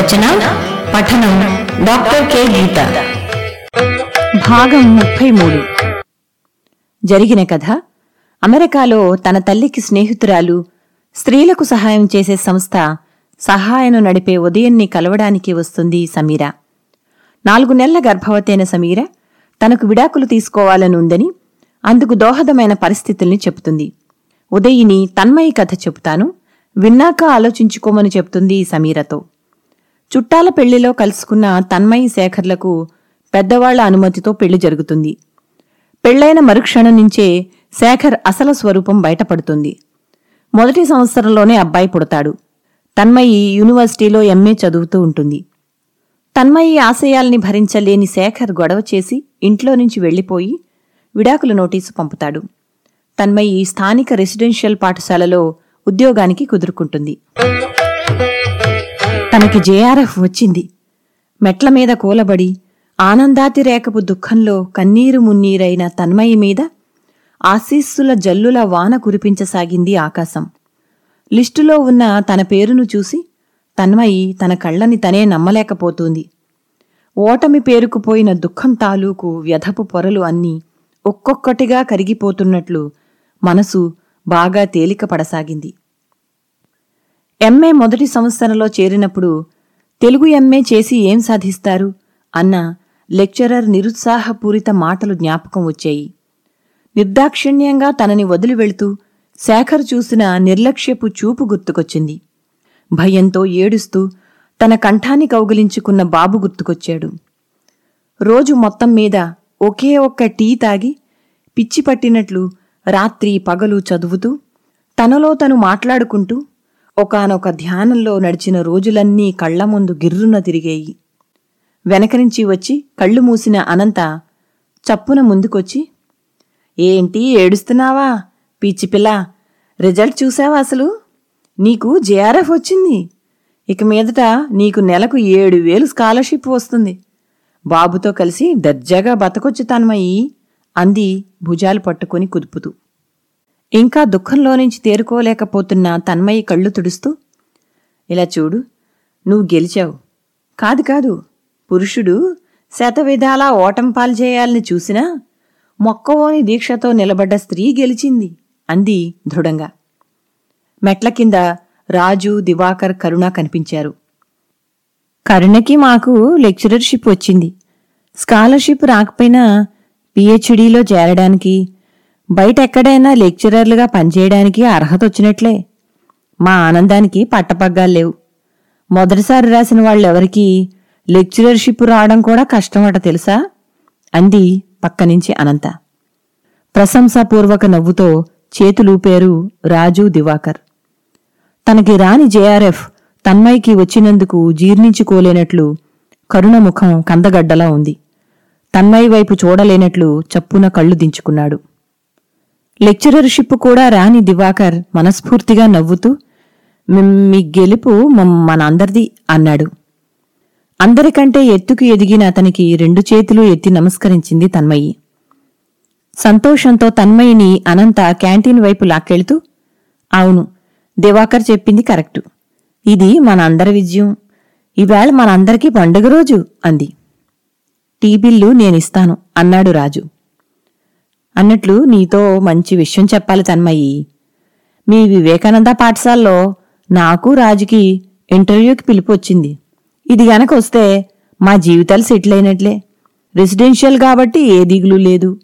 రచన పఠనం doctor K. గీత. భాగం ముప్పై మూడు. జరిగిన కథ అమెరికాలో తన తల్లికి స్నేహితురాలు స్త్రీలకు సహాయం చేసే సంస్థ సహాయను నడిపే ఉదయన్ని కలవడానికి వస్తుంది సమీర. నాలుగు నెలల గర్భవతైన సమీర తనకు విడాకులు తీసుకోవాలని ఉందని అందుకు దోహదమైన పరిస్థితుల్ని చెబుతుంది. ఉదయిని తన్మయి కథ చెబుతాను విన్నాక ఆలోచించుకోమని చెప్తుంది సమీరతో. చుట్టాల పెళ్ళిలో కలుసుకున్న తన్మయి శేఖర్లకు పెద్దవాళ్ళ అనుమతితో పెళ్ళి జరుగుతుంది. పెళ్ళైన మరుక్షణం నుంచే శేఖర్ అసలు స్వరూపం బయటపడుతుంది. మొదటి సంవత్సరంలోనే అబ్బాయి పుడతాడు. తన్మయి యూనివర్సిటీలో ఎంఏ చదువుతూ ఉంటుంది. తన్మయి ఆశయాల్ని భరించలేని శేఖర్ గొడవ చేసి ఇంట్లో నుంచి వెళ్ళిపోయి విడాకుల నోటీసు పంపుతాడు. తన్మయి స్థానిక రెసిడెన్షియల్ పాఠశాలలో ఉద్యోగానికి కుదురుకుంటుంది. తనకి జేఆర్ఎఫ్ వచ్చింది. మెట్ల మీద కూలబడి ఆనందాతిరేకపు దుఃఖంలో కన్నీరు మున్నీరైన తన్మయి మీద ఆశీస్సుల జల్లుల వాన కురిపించసాగింది ఆకాశం. లిస్టులో ఉన్న తన పేరును చూసి తన్మయి తన కళ్ళని తనే నమ్మలేకపోతుంది. ఓటమి పేరుకుపోయిన దుఃఖం తాలూకు వ్యధపు పొరలు అన్నీ ఒక్కొక్కటిగా కరిగిపోతున్నట్లు మనసు బాగా తేలికపడసాగింది. ఎంఏ మొదటి సంవత్సరంలో చేరినప్పుడు తెలుగు ఎంఏ చేసి ఏం సాధిస్తారు అన్న లెక్చరర్ నిరుత్సాహపూరిత మాటలు జ్ఞాపకం వచ్చాయి. నిర్దాక్షిణ్యంగా తనని వదిలి వెళుతూ శేఖర్ చూసిన నిర్లక్ష్యపు చూపు గుర్తుకొచ్చింది. భయంతో ఏడుస్తూ తన కంఠాన్ని కౌగిలించుకున్న బాబు గుర్తుకొచ్చాడు. రోజు మొత్తం మీద ఒకే ఒక్క టీ తాగి పిచ్చి పట్టినట్లు రాత్రి పగలు చదువుతూ తనలో తను మాట్లాడుకుంటూ ఒకానొక ధ్యానంలో నడిచిన రోజులన్నీ కళ్ళ ముందు గిర్రున తిరిగేయి. వెనకరించి వచ్చి కళ్ళు మూసిన అనంత చప్పున ముందుకొచ్చి ఏంటి ఏడుస్తున్నావా? పిచ్చి పిల్ల రిజల్ట్ చూసావా అసలు? నీకు జేఆర్ఎఫ్ వచ్చింది. ఇక మీదట నీకు నెలకు ఏడు వేలు స్కాలర్షిప్ వస్తుంది. బాబుతో కలిసి దర్జాగా బతకొచ్చు తన్మయి అంది భుజాలు పట్టుకొని కుదుపుతూ. ఇంకా దుఃఖంలో నుంచి తేరుకోలేకపోతున్న తన్మయి కళ్ళు తుడుస్తూ ఇలా చూడు నువ్వు గెలిచావు. కాదు కాదు. పురుషుడు శతవిధాలా ఓటంపాలు చేయాలని చూసినా మొక్కవోని దీక్షతో నిలబడ్డ స్త్రీ గెలిచింది అంది దృఢంగా. మెట్ల కింద రాజు దివాకర్ కరుణ కనిపించారు. కరుణకి మాకు లెక్చరర్షిప్ వచ్చింది. స్కాలర్షిప్ రాకపోయినా పిహెచ్డీలో చేరడానికి బయట ఎక్కడైనా లెక్చరర్లుగా పనిచేయడానికి అర్హత వచ్చినట్లే మా ఆనందానికి పట్టపగ్గాలు లేవు. మొదటిసారి రాసిన వాళ్ళెవరికీ లెక్చరర్షిప్ రావడం కూడా కష్టమట తెలుసా? అంది పక్కనుంచి అనంత. ప్రశంసాపూర్వక నవ్వుతో చేతులూపారు రాజు దివాకర్. తనకి రాని జేఆర్ఎఫ్ తన్మయ్యకి వచ్చినందుకు జీర్ణించుకోలేనట్లు కరుణ ముఖం కందగడ్డలా ఉంది. తన్మయ్య వైపు చూడలేనట్లు చప్పున కళ్ళు దించుకున్నాడు. లెక్చరర్షిప్ కూడా రాని దివాకర్ మనస్ఫూర్తిగా నవ్వుతూ "మీ- మీ గెలుపు మనందరిది అన్నాడు. అందరికంటే ఎత్తుకు ఎదిగిన అతనికి రెండు చేతులు ఎత్తి నమస్కరించింది తన్మయి. సంతోషంతో తన్మయిని అనంత క్యాంటీన్ వైపు లాక్కెళ్తూ అవును దివాకర్ చెప్పింది కరెక్టు. ఇది మనందరి విజయం. ఈవేళ మనందరికీ పండుగ రోజు అంది. టీ బిల్లు నేనిస్తాను అన్నాడు రాజు. అన్నట్లు నీతో మంచి విషయం చెప్పాలి తన్మయి. మీ వివేకానంద పాఠశాలలో నాకు రాజుకి ఇంటర్వ్యూకి పిలుపు వచ్చింది. ఇది గనక వస్తే మా జీవితాలు సెటిల్ అయినట్లే. రెసిడెన్షియల్ కాబట్టి ఏ దిగులు లేదు.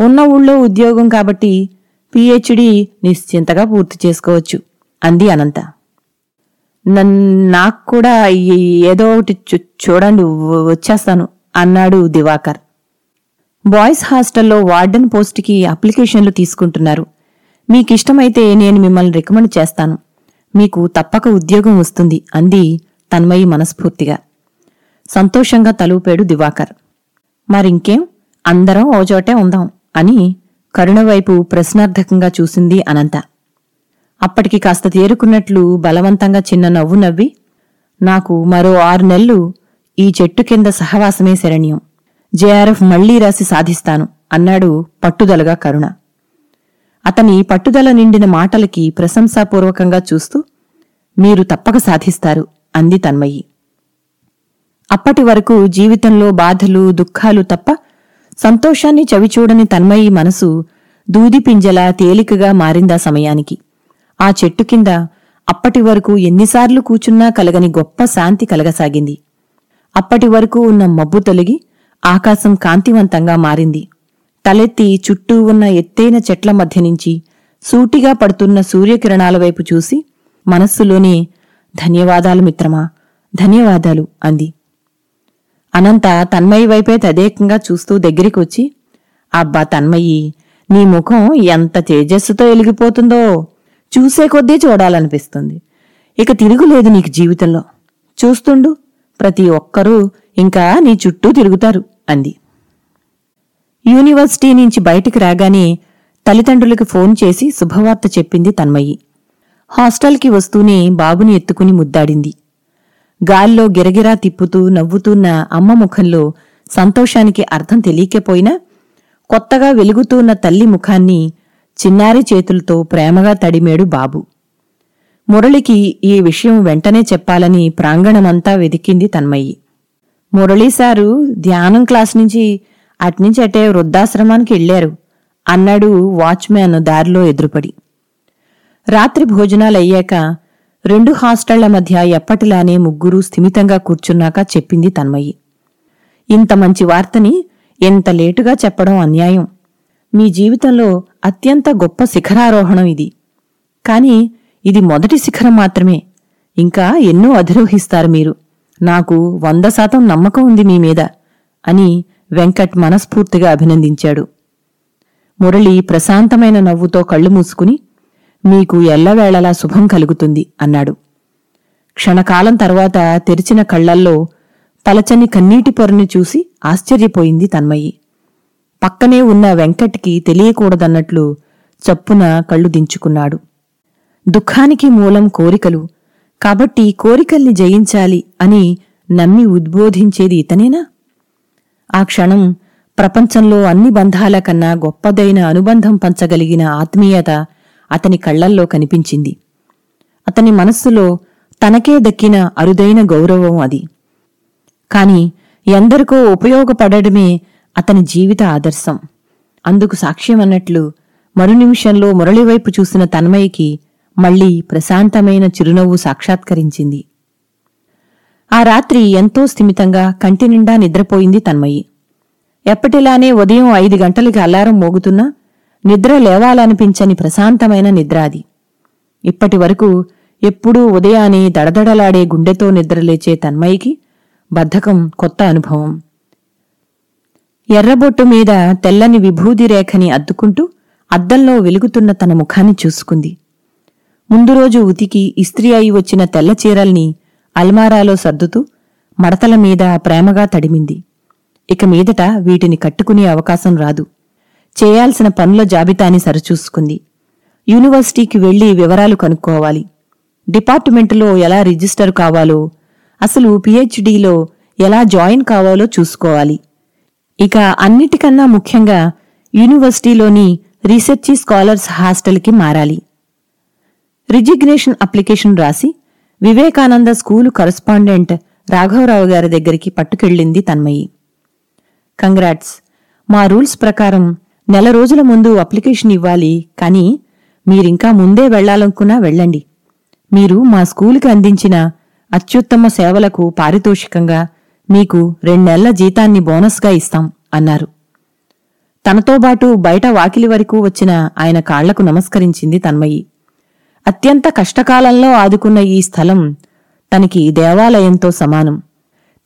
ఉన్న ఊళ్ళో ఉద్యోగం కాబట్టి పిహెచ్డి నిశ్చింతగా పూర్తి చేసుకోవచ్చు అంది అనంత. నన్- నాకు కూడా ఏదో ఒకటి చూ- చూడండి వచ్చేస్తాను అన్నాడు దివాకర్. బాయ్స్ హాస్టల్లో వార్డెన్ పోస్ట్కి అప్లికేషన్లు తీసుకుంటున్నారు. మీకిష్టమైతే నేను మిమ్మల్ని రికమెండ్ చేస్తాను. మీకు తప్పక ఉద్యోగం వస్తుంది అంది తన్మయి మనస్ఫూర్తిగా. సంతోషంగా తలూపాడు దివాకర్. మరింకేం? అందరం ఓచోటే ఉందాం అని కరుణవైపు ప్రశ్నార్థకంగా చూసింది అనంత. అప్పటికి కాస్త తేరుకున్నట్లు బలవంతంగా చిన్న నవ్వు నవ్వి నాకు మరో ఆరు నెలలు ఈ చెట్టు కింద సహవాసమే శరణ్యం. జేఆర్ఎఫ్ మళ్ళీ రాసి సాధిస్తాను అన్నాడు పట్టుదలగా కరుణ. అతని పట్టుదల నిండిన మాటలకి ప్రశంసాపూర్వకంగా చూస్తూ మీరు తప్పక సాధిస్తారు అంది తన్మయి. అప్పటి వరకు జీవితంలో బాధలు దుఃఖాలు తప్ప సంతోషాన్ని చవిచూడని తన్మయి మనసు దూదిపింజలా తేలికగా మారిందా సమయానికి. ఆ చెట్టు కింద అప్పటి వరకు ఎన్నిసార్లు కూచున్నా కలగని గొప్ప శాంతి కలగసాగింది. అప్పటి వరకు ఉన్న మబ్బు తొలగి ఆకాశం కాంతివంతంగా మారింది. తలెత్తి చుట్టూ ఉన్న ఎత్తైన చెట్ల మధ్య నుంచి సూటిగా పడుతున్న సూర్యకిరణాల వైపు చూసి మనస్సులోనే ధన్యవాదాలు మిత్రమా ధన్యవాదాలు అంది. అనంత తన్మయి వైపే తదేకంగా చూస్తూ దగ్గరికి వచ్చి అబ్బా తన్మయి నీ ముఖం ఎంత తేజస్సుతో ఎలిగిపోతుందో చూసే కొద్దీ చూడాలనిపిస్తుంది. ఇక తిరుగులేదు నీకు జీవితంలో. చూస్తుండు ప్రతి ఒక్కరూ ఇంకా నీ చుట్టూ తిరుగుతారు. అంది. యూనివర్సిటీ నుంచి బయటికి రాగానే తల్లిదండ్రులకు ఫోన్ చేసి శుభవార్త చెప్పింది తన్మయి. హాస్టల్కి వస్తూనే బాబుని ఎత్తుకుని ముద్దాడింది. గాల్లో గిరగిరా తిప్పుతూ నవ్వుతున్న అమ్మ ముఖంలో సంతోషానికి అర్థం తెలియకపోయినా కొత్తగా వెలుగుతూన్న తల్లి ముఖాన్ని చిన్నారి చేతులతో ప్రేమగా తడిమేడు బాబు. మురళికి ఈ విషయం వెంటనే చెప్పాలని ప్రాంగణమంతా వెదికింది తన్మయ్యి మురళీ సారు ధ్యానం క్లాస్ నుంచి అట్నుంచి అటే వృద్ధాశ్రమానికి వెళ్ళారు అన్నాడు వాచ్మ్యాన్ దారిలో ఎదురుపడి. రాత్రి భోజనాలయ్యాక రెండు హాస్టళ్ళ మధ్య ఎప్పటిలానే ముగ్గురు స్థిమితంగా కూర్చున్నాక చెప్పింది తన్మయి. ఇంత మంచి వార్తని ఎంత లేటుగా చెప్పడం అన్యాయం. మీ జీవితంలో అత్యంత గొప్ప శిఖరారోహణం ఇది. కాని ఇది మొదటి శిఖరం మాత్రమే. ఇంకా ఎన్నో అధిరోహిస్తారు మీరు. నాకు వంద శాతం నమ్మకం ఉంది మీ మీద అని వెంకట్ మనస్ఫూర్తిగా అభినందించాడు. మురళి ప్రశాంతమైన నవ్వుతో కళ్ళు మూసుకుని మీకు ఎల్లవేళలా శుభం కలుగుతుంది అన్నాడు. క్షణకాలం తర్వాత తెరిచిన కళ్ళల్లో పలచని కన్నీటి పొరని చూసి ఆశ్చర్యపోయింది తన్మయి. పక్కనే ఉన్న వెంకట్కి తెలియకూడదన్నట్లు చప్పున కళ్ళు దించుకున్నాడు. దుఃఖానికి మూలం కోరికలు కాబట్టి కోరికల్ని జయించాలి అని నమ్మి ఉద్బోధించేది ఇతనేనా? ఆ క్షణం ప్రపంచంలో అన్ని బంధాల కన్నా గొప్పదైన అనుబంధం పంచగలిగిన ఆత్మీయత అతని కళ్ళల్లో కనిపించింది. అతని మనస్సులో తనకే దక్కిన అరుదైన గౌరవం అది. కాని ఎందరికో ఉపయోగపడడమే అతని జీవిత ఆదర్శం. అందుకు సాక్ష్యమన్నట్లు మరునిమిషంలో మురళివైపు చూసిన తన్మయికి మళ్ళీ ప్రశాంతమైన చిరునవ్వు సాక్షాత్కరించింది. ఆ రాత్రి ఎంతో స్థిమితంగా కంటినిండా నిద్రపోయింది తన్మయి. ఎప్పటిలానే ఉదయం ఐదు గంటలకి అలారం మోగుతున్నా నిద్ర లేవాలనిపించని ప్రశాంతమైన నిద్ర అది ఇప్పటి వరకు ఎప్పుడూ ఉదయానే దడదడలాడే గుండెతో నిద్రలేచే తన్మయికి బద్ధకం కొత్త అనుభవం. ఎర్రబొట్టు మీద తెల్లని విభూది రేఖని అద్దుకుంటూ అద్దంలో వెలుగుతున్న తన ముఖాన్ని చూసుకుంది. ముందు రోజు ఉతికి ఇస్త్రీ అయి వచ్చిన తెల్ల చీరల్ని అల్మారాలో సర్దుతూ మడతల మీద ప్రేమగా తడిమింది. ఇక మీదట వీటిని కట్టుకునే అవకాశం రాదు. చేయాల్సిన పనుల జాబితాని సరిచూసుకుంది. యూనివర్సిటీకి వెళ్ళి వివరాలు కనుక్కోవాలి. డిపార్ట్మెంటులో ఎలా రిజిస్టర్ కావాలో అసలు పిహెచ్డీలో ఎలా జాయిన్ కావాలో చూసుకోవాలి. ఇక అన్నిటికన్నా ముఖ్యంగా యూనివర్సిటీలోని రీసెర్చి స్కాలర్స్ హాస్టల్కి మారాలి. రిజిగ్నేషన్ అప్లికేషన్ రాసి వివేకానంద స్కూలు కరస్పాండెంట్ రాఘవరావు గారి దగ్గరికి పట్టుకెళ్ళింది తన్మయి. కంగ్రాట్స్. మా రూల్స్ ప్రకారం నెల రోజుల ముందు అప్లికేషన్ ఇవ్వాలి కానీ మీరింకా ముందే వెళ్ళాలనుకున్నా వెళ్ళండి. మీరు మా స్కూలుకి అందించిన అత్యుత్తమ సేవలకు పారితోషికంగా మీకు రెండెళ్ళ జీతాన్ని బోనస్గా ఇస్తాం అన్నారు. తనతోబాటు బయట వాకిలి వరకు వచ్చిన ఆయన కాళ్ళకు నమస్కరించింది తన్మయి. అత్యంత కష్టకాలంలో ఆదుకున్న ఈ స్థలం తనకి దేవాలయంతో సమానం.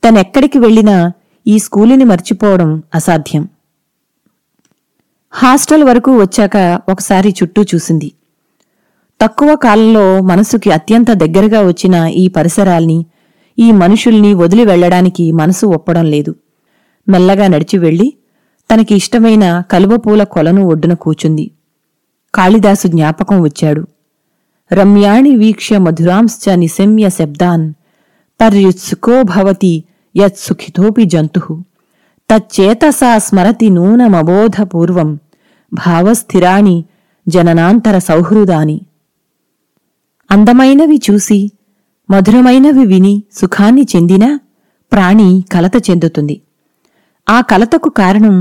తనెక్కడికి వెళ్ళినా ఈ స్కూలుని మర్చిపోవడం అసాధ్యం. హాస్టల్ వరకు వచ్చాక ఒకసారి చుట్టూ చూసింది. తక్కువ కాలంలో మనసుకి అత్యంత దగ్గరగా వచ్చిన ఈ పరిసరాల్ని ఈ మనుషుల్ని వదిలి వెళ్ళడానికి మనసు ఒప్పడం లేదు. మెల్లగా నడిచి వెళ్ళి తనకి ఇష్టమైన కలువపూల కొలను ఒడ్డున కూచుంది కాళిదాసు జ్ఞాపకం వచ్చాడు. రమ్యాణి వీక్ష్య మధురాంశ్చ నిశమ్య శబ్దాన్ పర్యుత్సుకో భవతి యత్సుఖితోపి జంతు తచ్చేతసా స్మరతి నూనమబోధపూర్వం భావస్థిరాణి జననాంతర సౌహృదాని అందమైనవి చూసి మధురమైనవి విని సుఖాన్ని చెందిన ప్రాణి కలత చెందుతుంది। ఆ కలతకు కారణం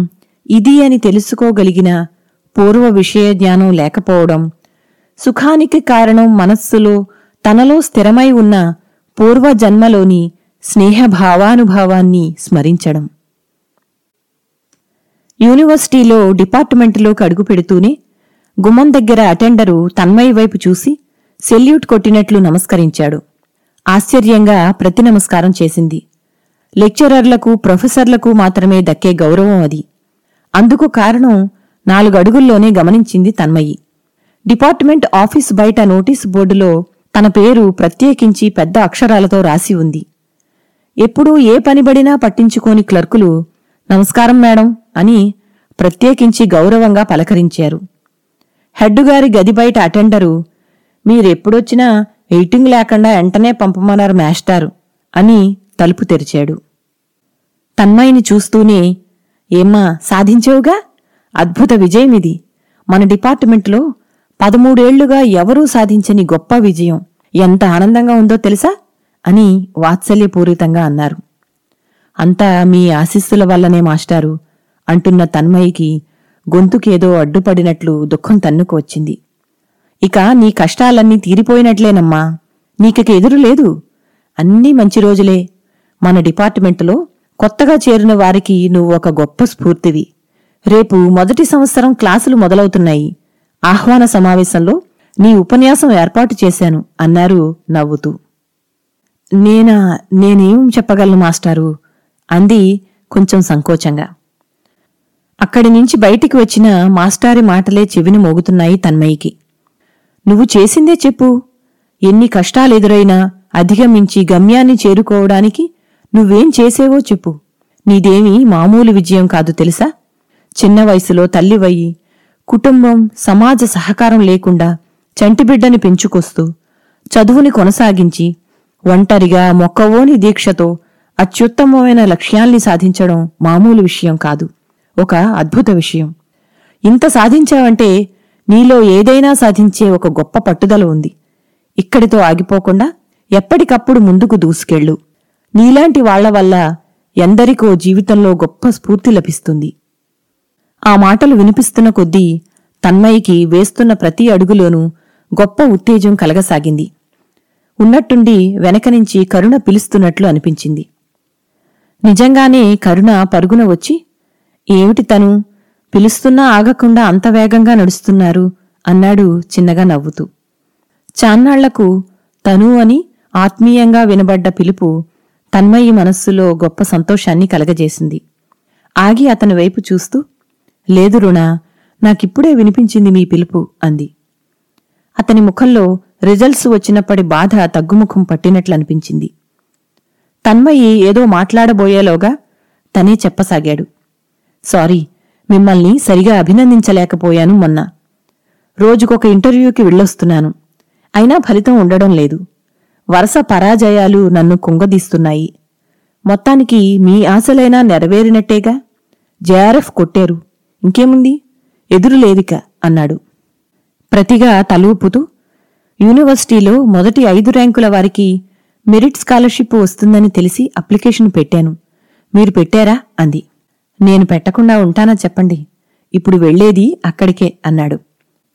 ఇది అని తెలుసుకోగలిగిన పూర్వ విషయ జ్ఞానం లేకపోవడం సుఖానికి కారణం మనస్సులో తనలో స్థిరమై ఉన్న పూర్వజన్మలోని స్నేహభావానుభావాన్ని స్మరించడం. యూనివర్సిటీలో డిపార్ట్మెంటులోకి అడుగుపెడుతూనే గుమ్మం దగ్గర అటెండరు తన్మయి వైపు చూసి సెల్యూట్ కొట్టినట్లు నమస్కరించాడు. ఆశ్చర్యంగా ప్రతి నమస్కారం చేసింది. లెక్చరర్లకు ప్రొఫెసర్లకు మాత్రమే దక్కే గౌరవం అది. అందుకు కారణం నాలుగు అడుగుల్లోనే గమనించింది తన్మయి. డిపార్ట్మెంట్ ఆఫీస్ బయట నోటీసు బోర్డులో తన పేరు ప్రత్యేకించి పెద్ద అక్షరాలతో రాసి ఉంది. ఎప్పుడూ ఏ పనిబడినా పట్టించుకోని క్లర్కులు నమస్కారం మేడం అని ప్రత్యేకించి గౌరవంగా పలకరించారు. హెడ్డుగారి గది బయట అటెండరు మీరెప్పుడొచ్చినా వెయిటింగ్ లేకుండా వెంటనే పంపమన్నారు మేస్టారు అని తలుపు తెరిచాడు. తన్మయిని చూస్తూనే ఏమ్మా సాధించావుగా? అద్భుత విజయమిది. మన డిపార్ట్మెంట్లో పదమూడేళ్ళుగా ఎవరూ సాధించని గొప్ప విజయం ఎంత ఆనందంగా ఉందో తెలుసా? అని వాత్సల్యపూరితంగా అన్నారు. అంతా మీ ఆశీస్సుల వల్లనే మాస్టారు అంటున్న తన్మయికి గొంతుకేదో అడ్డుపడినట్లు దుఃఖం తన్నుకు వచ్చింది. ఇక నీ కష్టాలన్నీ తీరిపోయినట్లేనమ్మా నీకిక ఎదురు లేదు. అన్నీ మంచి రోజులే. మన డిపార్ట్మెంటులో కొత్తగా చేరిన వారికి నువ్వు ఒక గొప్ప స్ఫూర్తివి. రేపు మొదటి సంవత్సరం క్లాసులు మొదలవుతున్నాయి. ఆహ్వాన సమావేశంలో నీ ఉపన్యాసం ఏర్పాటు చేశాను అన్నారు నవ్వుతూ. నేనా నేనేం చెప్పగలను మాస్టారు? అంది కొంచెం సంకోచంగా. అక్కడి నుంచి బయటికి వచ్చిన మాస్టారి మాటలే చెవిని మోగుతున్నాయి తన్మయికి. నువ్వు చేసిందే చెప్పు. ఎన్ని కష్టాలెదురైనా అధిగమించి గమ్యాన్ని చేరుకోవడానికి నువ్వేం చేసేవో చెప్పు. నీదేమీ మామూలు విజయం కాదు తెలుసా? చిన్న వయసులో తల్లివయ్యి కుటుంబం సమాజ సహకారం లేకుండా చంటిబిడ్డని పెంచుకొస్తూ చదువుని కొనసాగించి ఒంటరిగా మొక్కవోని దీక్షతో అత్యుత్తమమైన లక్ష్యాల్ని సాధించడం మామూలు విషయం కాదు. ఒక అద్భుత విషయం. ఇంత సాధించావంటే నీలో ఏదైనా సాధించే ఒక గొప్ప పట్టుదల ఉంది. ఇక్కడితో ఆగిపోకుండా ఎప్పటికప్పుడు ముందుకు దూసుకెళ్ళు. నీలాంటి వాళ్ళ వల్ల ఎందరికో జీవితంలో గొప్ప స్ఫూర్తి లభిస్తుంది. ఆ మాటలు వినిపిస్తున్న కొద్దీ తన్మయికి వేస్తున్న ప్రతి అడుగులోనూ గొప్ప ఉత్తేజం కలగసాగింది. ఉన్నట్టుండి వెనక నుంచి కరుణ పిలుస్తున్నట్లు అనిపించింది. నిజంగానే కరుణ పరుగున వచ్చి ఏమిటి తను? పిలుస్తున్నా ఆగకుండా అంత వేగంగా నడుస్తున్నారు అన్నాడు చిన్నగా నవ్వుతూ. చాన్నాళ్ళకు తను అని ఆత్మీయంగా వినబడ్డ పిలుపు తన్మయి మనస్సులో గొప్ప సంతోషాన్ని కలగజేసింది. ఆగి అతని వైపు చూస్తూ లేదు రుణా నాకిప్పుడే వినిపించింది మీ పిలుపు అంది. అతని ముఖంలో రిజల్ట్స్ వచ్చినప్పటి బాధ తగ్గుముఖం పట్టినట్లనిపించింది. తన్మయి ఏదో మాట్లాడబోయేలోగా తనే చెప్పసాగాడు. సారీ మిమ్మల్ని సరిగా అభినందించలేకపోయాను మొన్న. రోజుకొక ఇంటర్వ్యూకి వెళ్ళొస్తున్నాను. అయినా ఫలితం ఉండడం లేదు. వరుస పరాజయాలు నన్ను కుంగదీస్తున్నాయి. మొత్తానికి మీ ఆశలైనా నెరవేరినట్టేగా? జేఆర్ఎఫ్ కొట్టారు. ఇంకేముంది? ఎదురు లేదిక అన్నాడు. ప్రతిగా తలూపుతూ యూనివర్సిటీలో మొదటి ఐదు ర్యాంకుల వారికి మెరిట్ స్కాలర్షిప్ వస్తుందని తెలిసి అప్లికేషన్ పెట్టాను. మీరు పెట్టారా? అంది. నేను పెట్టకుండా ఉంటానా చెప్పండి. ఇప్పుడు వెళ్ళేది అక్కడికే అన్నాడు.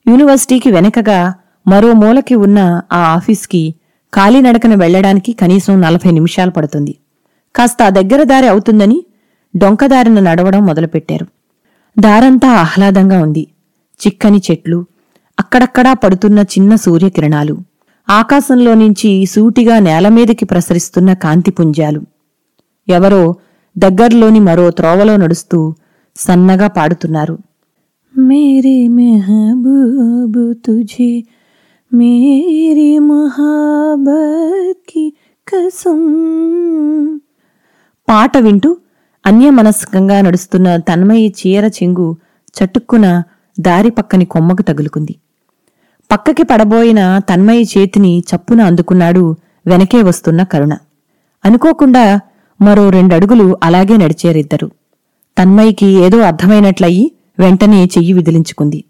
యూనివర్సిటీకి వెనకగా మరో మూలకి ఉన్న ఆ ఆఫీస్కి కాలినడకన వెళ్ళడానికి కనీసం నలభై నిమిషాలు పడుతుంది. కాస్త ఆ దగ్గర దారి అవుతుందని డొంకదారిన నడవడం మొదలుపెట్టారు. దారంతా ఆహ్లాదంగా ఉంది. చిక్కని చెట్లు అక్కడక్కడా పడుతున్న చిన్న సూర్యకిరణాలు ఆకాశంలో నుంచి సూటిగా నేలమీదకి ప్రసరిస్తున్న కాంతిపుంజాలు. ఎవరో దగ్గర్లోని మరో త్రోవలో నడుస్తూ సన్నగా పాడుతున్నారు. మేరే మెహబూబ్ తుజే మేరీ మొహాబత్కి కసం పాట వింటూ అన్యమనస్కంగా నడుస్తున్న తన్మయి చీర చెంగు చటుక్కున దారి పక్కని కొమ్మకు తగులుకుంది. పక్కకి పడబోయిన తన్మయి చేతిని చప్పున అందుకున్నాడు వెనకే వస్తున్న కరుణ. అనుకోకుండా మరో రెండడుగులు అలాగే నడిచేరిద్దరు. తన్మయికి ఏదో అర్థమైనట్లయి వెంటనే చెయ్యి విదిలించుకుంది.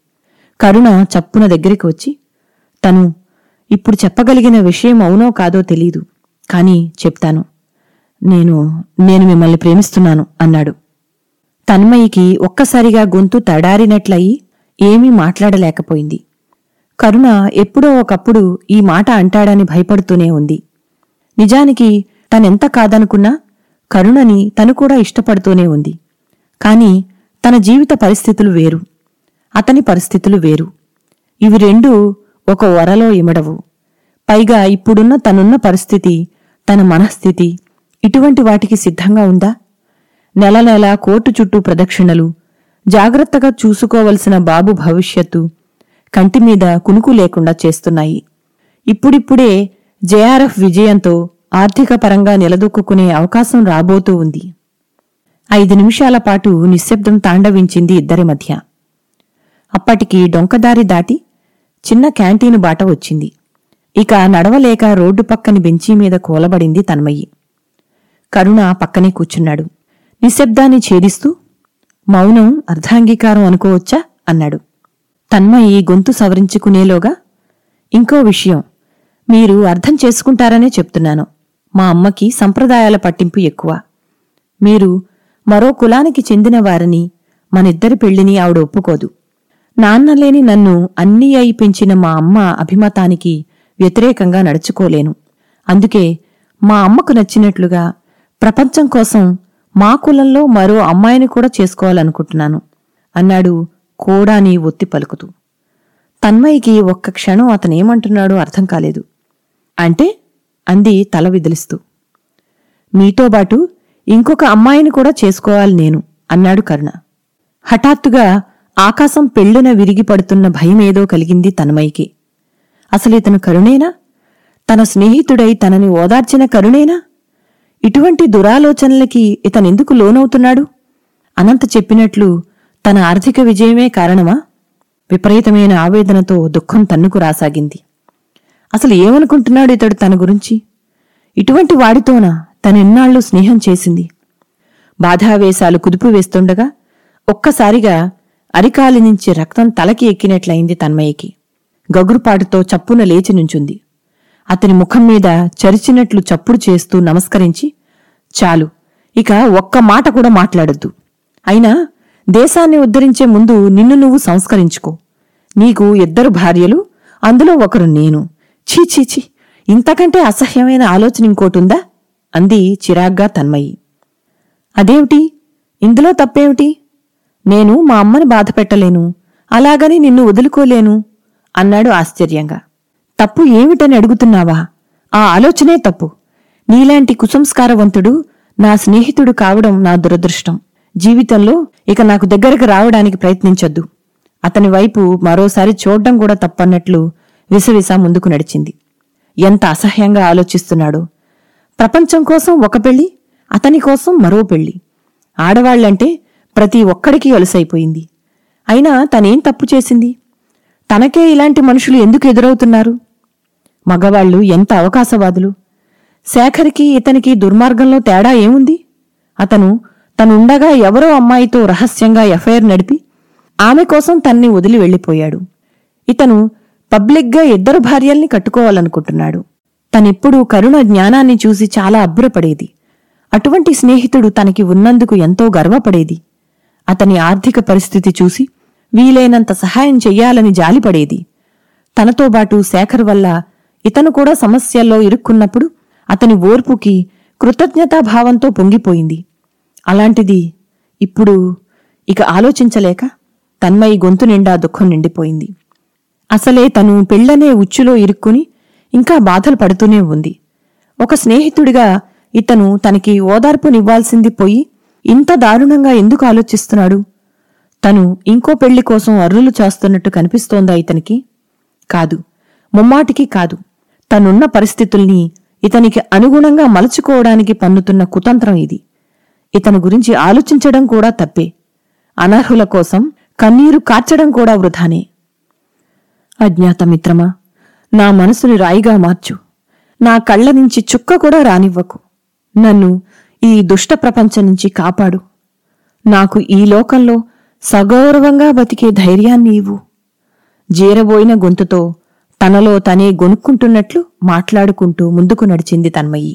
కరుణ చప్పున దగ్గరికి వచ్చి తను ఇప్పుడు చెప్పగలిగిన విషయం అవునో కాదో తెలీదు కాని చెప్తాను. నేను నేను మిమ్మల్ని ప్రేమిస్తున్నాను అన్నాడు. తన్మయికి ఒక్కసారిగా గొంతు తడారినట్లయి ఏమీ మాట్లాడలేకపోయింది. కరుణ ఎప్పుడో ఒకప్పుడు ఈ మాట అంటాడని భయపడుతూనే ఉంది. నిజానికి తనెంత కాదనుకున్నా కరుణని తను కూడా ఇష్టపడుతూనే ఉంది. కాని తన జీవిత పరిస్థితులు వేరు. అతని పరిస్థితులు వేరు. ఇవి రెండూ ఒక వరలో ఇమడవు. పైగా ఇప్పుడున్న తనున్న పరిస్థితి తన మనస్థితి ఇటువంటి వాటికి సిద్ధంగా ఉందా? నెల నెల కోర్టు చుట్టూ ప్రదక్షిణలు జాగ్రత్తగా చూసుకోవలసిన బాబు భవిష్యత్తు కంటిమీద కునుకు లేకుండా చేస్తున్నాయి. ఇప్పుడిప్పుడే జేఆర్ఎఫ్ విజయంతో ఆర్థిక పరంగా నిలదొక్కునే అవకాశం రాబోతూ ఉంది. ఐదు నిమిషాల పాటు నిశ్శబ్దం తాండవించింది ఇద్దరి మధ్య. అప్పటికి డొంకదారి దాటి చిన్న క్యాంటీను బాట వచ్చింది. ఇక నడవలేక రోడ్డు పక్కని బెంచీ మీద కూలబడింది తన్మయ్యి కరుణ పక్కనే కూర్చున్నాడు. నిశ్శబ్దాన్ని ఛేదిస్తూ మౌనం అర్ధాంగీకారం అనుకోవచ్చా? అన్నాడు. తన్మయి గొంతు సవరించుకునేలోగా ఇంకో విషయం. మీరు అర్థం చేసుకుంటారనే చెప్తున్నాను. మా అమ్మకి సంప్రదాయాల పట్టింపు ఎక్కువ. మీరు మరో కులానికి చెందిన వారిని మనిద్దరి పెళ్ళిని ఆవిడ ఒప్పుకోదు. నాన్నలేని నన్ను అన్నీ అయి పెంచిన మా అమ్మ అభిమతానికి వ్యతిరేకంగా నడుచుకోలేను. అందుకే మా అమ్మకు నచ్చినట్లుగా ప్రపంచం కోసం మా కులంలో మరో అమ్మాయిని కూడా చేసుకోవాలనుకుంటున్నాను. అన్నాడు కోడాని ఒత్తి పలుకుతూ. తన్మయికి ఒక్క క్షణం అతనేమంటున్నాడో అర్థం కాలేదు. అంటే అంది తల విదిలిస్తూ. మీతోబాటు ఇంకొక అమ్మాయిని కూడా చేసుకోవాలి నేను అన్నాడు కరుణ. హఠాత్తుగా ఆకాశం పెళ్ళున విరిగి పడుతున్న భయమేదో కలిగింది తన్మయికి ఇతను కరుణేనా? తన స్నేహితుడై తనని ఓదార్చిన కరుణేనా? ఇటువంటి దురాలోచనలకి ఇతనెందుకు లోనవుతున్నాడు? అనంత చెప్పినట్లు తన ఆర్థిక విజయమే కారణమా? విపరీతమైన ఆవేదనతో దుఃఖం తన్నుకు రాసాగింది. అసలు ఏమనుకుంటున్నాడు ఇతడు తన గురించి? ఇటువంటి వాడితోన తనెన్నాళ్ళు స్నేహం చేసింది. బాధావేశాలు కుదుపు వేస్తుండగా ఒక్కసారిగా అరికాలి నుంచి రక్తం తలకి ఎక్కినట్లయింది తన్మయ్యకి గగురుపాటుతో చప్పున లేచి నుంచుంది. అతని ముఖం మీద చరిచినట్లు చప్పుడు చేస్తూ నమస్కరించి చాలు ఇక ఒక్క మాట కూడా మాట్లాడొద్దు. అయినా దేశాన్ని ఉద్ధరించే ముందు నిన్ను నువ్వు సంస్కరించుకో. నీకు ఇద్దరు భార్యలు అందులో ఒకరు నేను. ఛీ ఛీ ఛీ ఇంతకంటే అసహ్యమైన ఆలోచన ఇంకోటుందా అంది చిరాగ్గా తన్మయి. అదేమిటి? ఇందులో తప్పేమిటి? నేను మా అమ్మని బాధ పెట్టలేను అలాగని నిన్ను వదులుకోలేను అన్నాడు ఆశ్చర్యంగా. తప్పు ఏమిటని అడుగుతున్నావా? ఆ ఆలోచనే తప్పు. నీలాంటి కుసంస్కారవంతుడు నా స్నేహితుడు కావడం నా దురదృష్టం. జీవితంలో ఇక నాకు దగ్గరకు రావడానికి ప్రయత్నించొద్దు. అతని వైపు మరోసారి చూడ్డం కూడా తప్పన్నట్లు విసవిస ముందుకు నడిచింది. ఎంత అసహ్యంగా ఆలోచిస్తున్నాడో. ప్రపంచం కోసం ఒక పెళ్ళి అతని కోసం మరో పెళ్ళి ఆడవాళ్ళంటే ప్రతి ఒక్కడికి అలసైపోయింది. అయినా తనేం తప్పు చేసింది? తనకే ఇలాంటి మనుషులు ఎందుకు ఎదురవుతున్నారు? మగవాళ్ళు ఎంత అవకాశవాదులు? శేఖర్కి ఇతనికి దుర్మార్గంలో తేడా ఏముంది? అతను తనుండగా ఎవరో అమ్మాయితో రహస్యంగా ఎఫ్ఐఆర్ నడిపి ఆమె కోసం తన్ని వదిలి వెళ్ళిపోయాడు. ఇతను పబ్లిక్గా ఇద్దరు భార్యల్ని కట్టుకోవాలనుకుంటున్నాడు. తనెప్పుడూ కరుణ జ్ఞానాన్ని చూసి చాలా అబ్బురపడేది. అటువంటి స్నేహితుడు తనకి ఉన్నందుకు ఎంతో గర్వపడేది. అతని ఆర్థిక పరిస్థితి చూసి వీలైనంత సహాయం చెయ్యాలని జాలిపడేది. తనతోబాటు శేఖర్ వల్ల ఇతను కూడా సమస్యల్లో ఇరుక్కున్నప్పుడు అతని ఓర్పుకి కృతజ్ఞతాభావంతో పొంగిపోయింది. అలాంటిది ఇప్పుడు ఇక ఆలోచించలేక తన్మయి గొంతు నిండా దుఃఖం నిండిపోయింది. అసలే తను పెళ్ళనే ఉచ్చులో ఇరుక్కుని ఇంకా బాధలు పడుతూనే ఉంది. ఒక స్నేహితుడిగా ఇతను తనకి ఓదార్పునివ్వాల్సింది పోయి ఇంత దారుణంగా ఎందుకు ఆలోచిస్తున్నాడు? తను ఇంకో పెళ్ళి కోసం అర్రులు చేస్తున్నట్టు కనిపిస్తోందా ఇతనికి? కాదు. ముమ్మాటికి కాదు. తనున్న పరిస్థితుల్ని ఇతనికి అనుగుణంగా మలుచుకోవడానికి పన్నుతున్న కుతంత్రం ఇది. ఇతను గురించి ఆలోచించడం కూడా తప్పే. అనర్హుల కోసం కన్నీరు కార్చడం కూడా వృధానే. అజ్ఞాత మిత్రమా నా మనసుని రాయిగా మార్చు. నా కళ్ళ నుంచి చుక్క కూడా రానివ్వకు. నన్ను ఈ దుష్ట ప్రపంచం నుంచి కాపాడు. నాకు ఈ లోకంలో సగౌరవంగా బతికే ధైర్యాన్ని ఇవ్వు. జీరబోయిన గొంతుతో తనలో తనే గొనుక్కుంటున్నట్లు మాట్లాడుకుంటూ ముందుకు నడిచింది తన్మయి.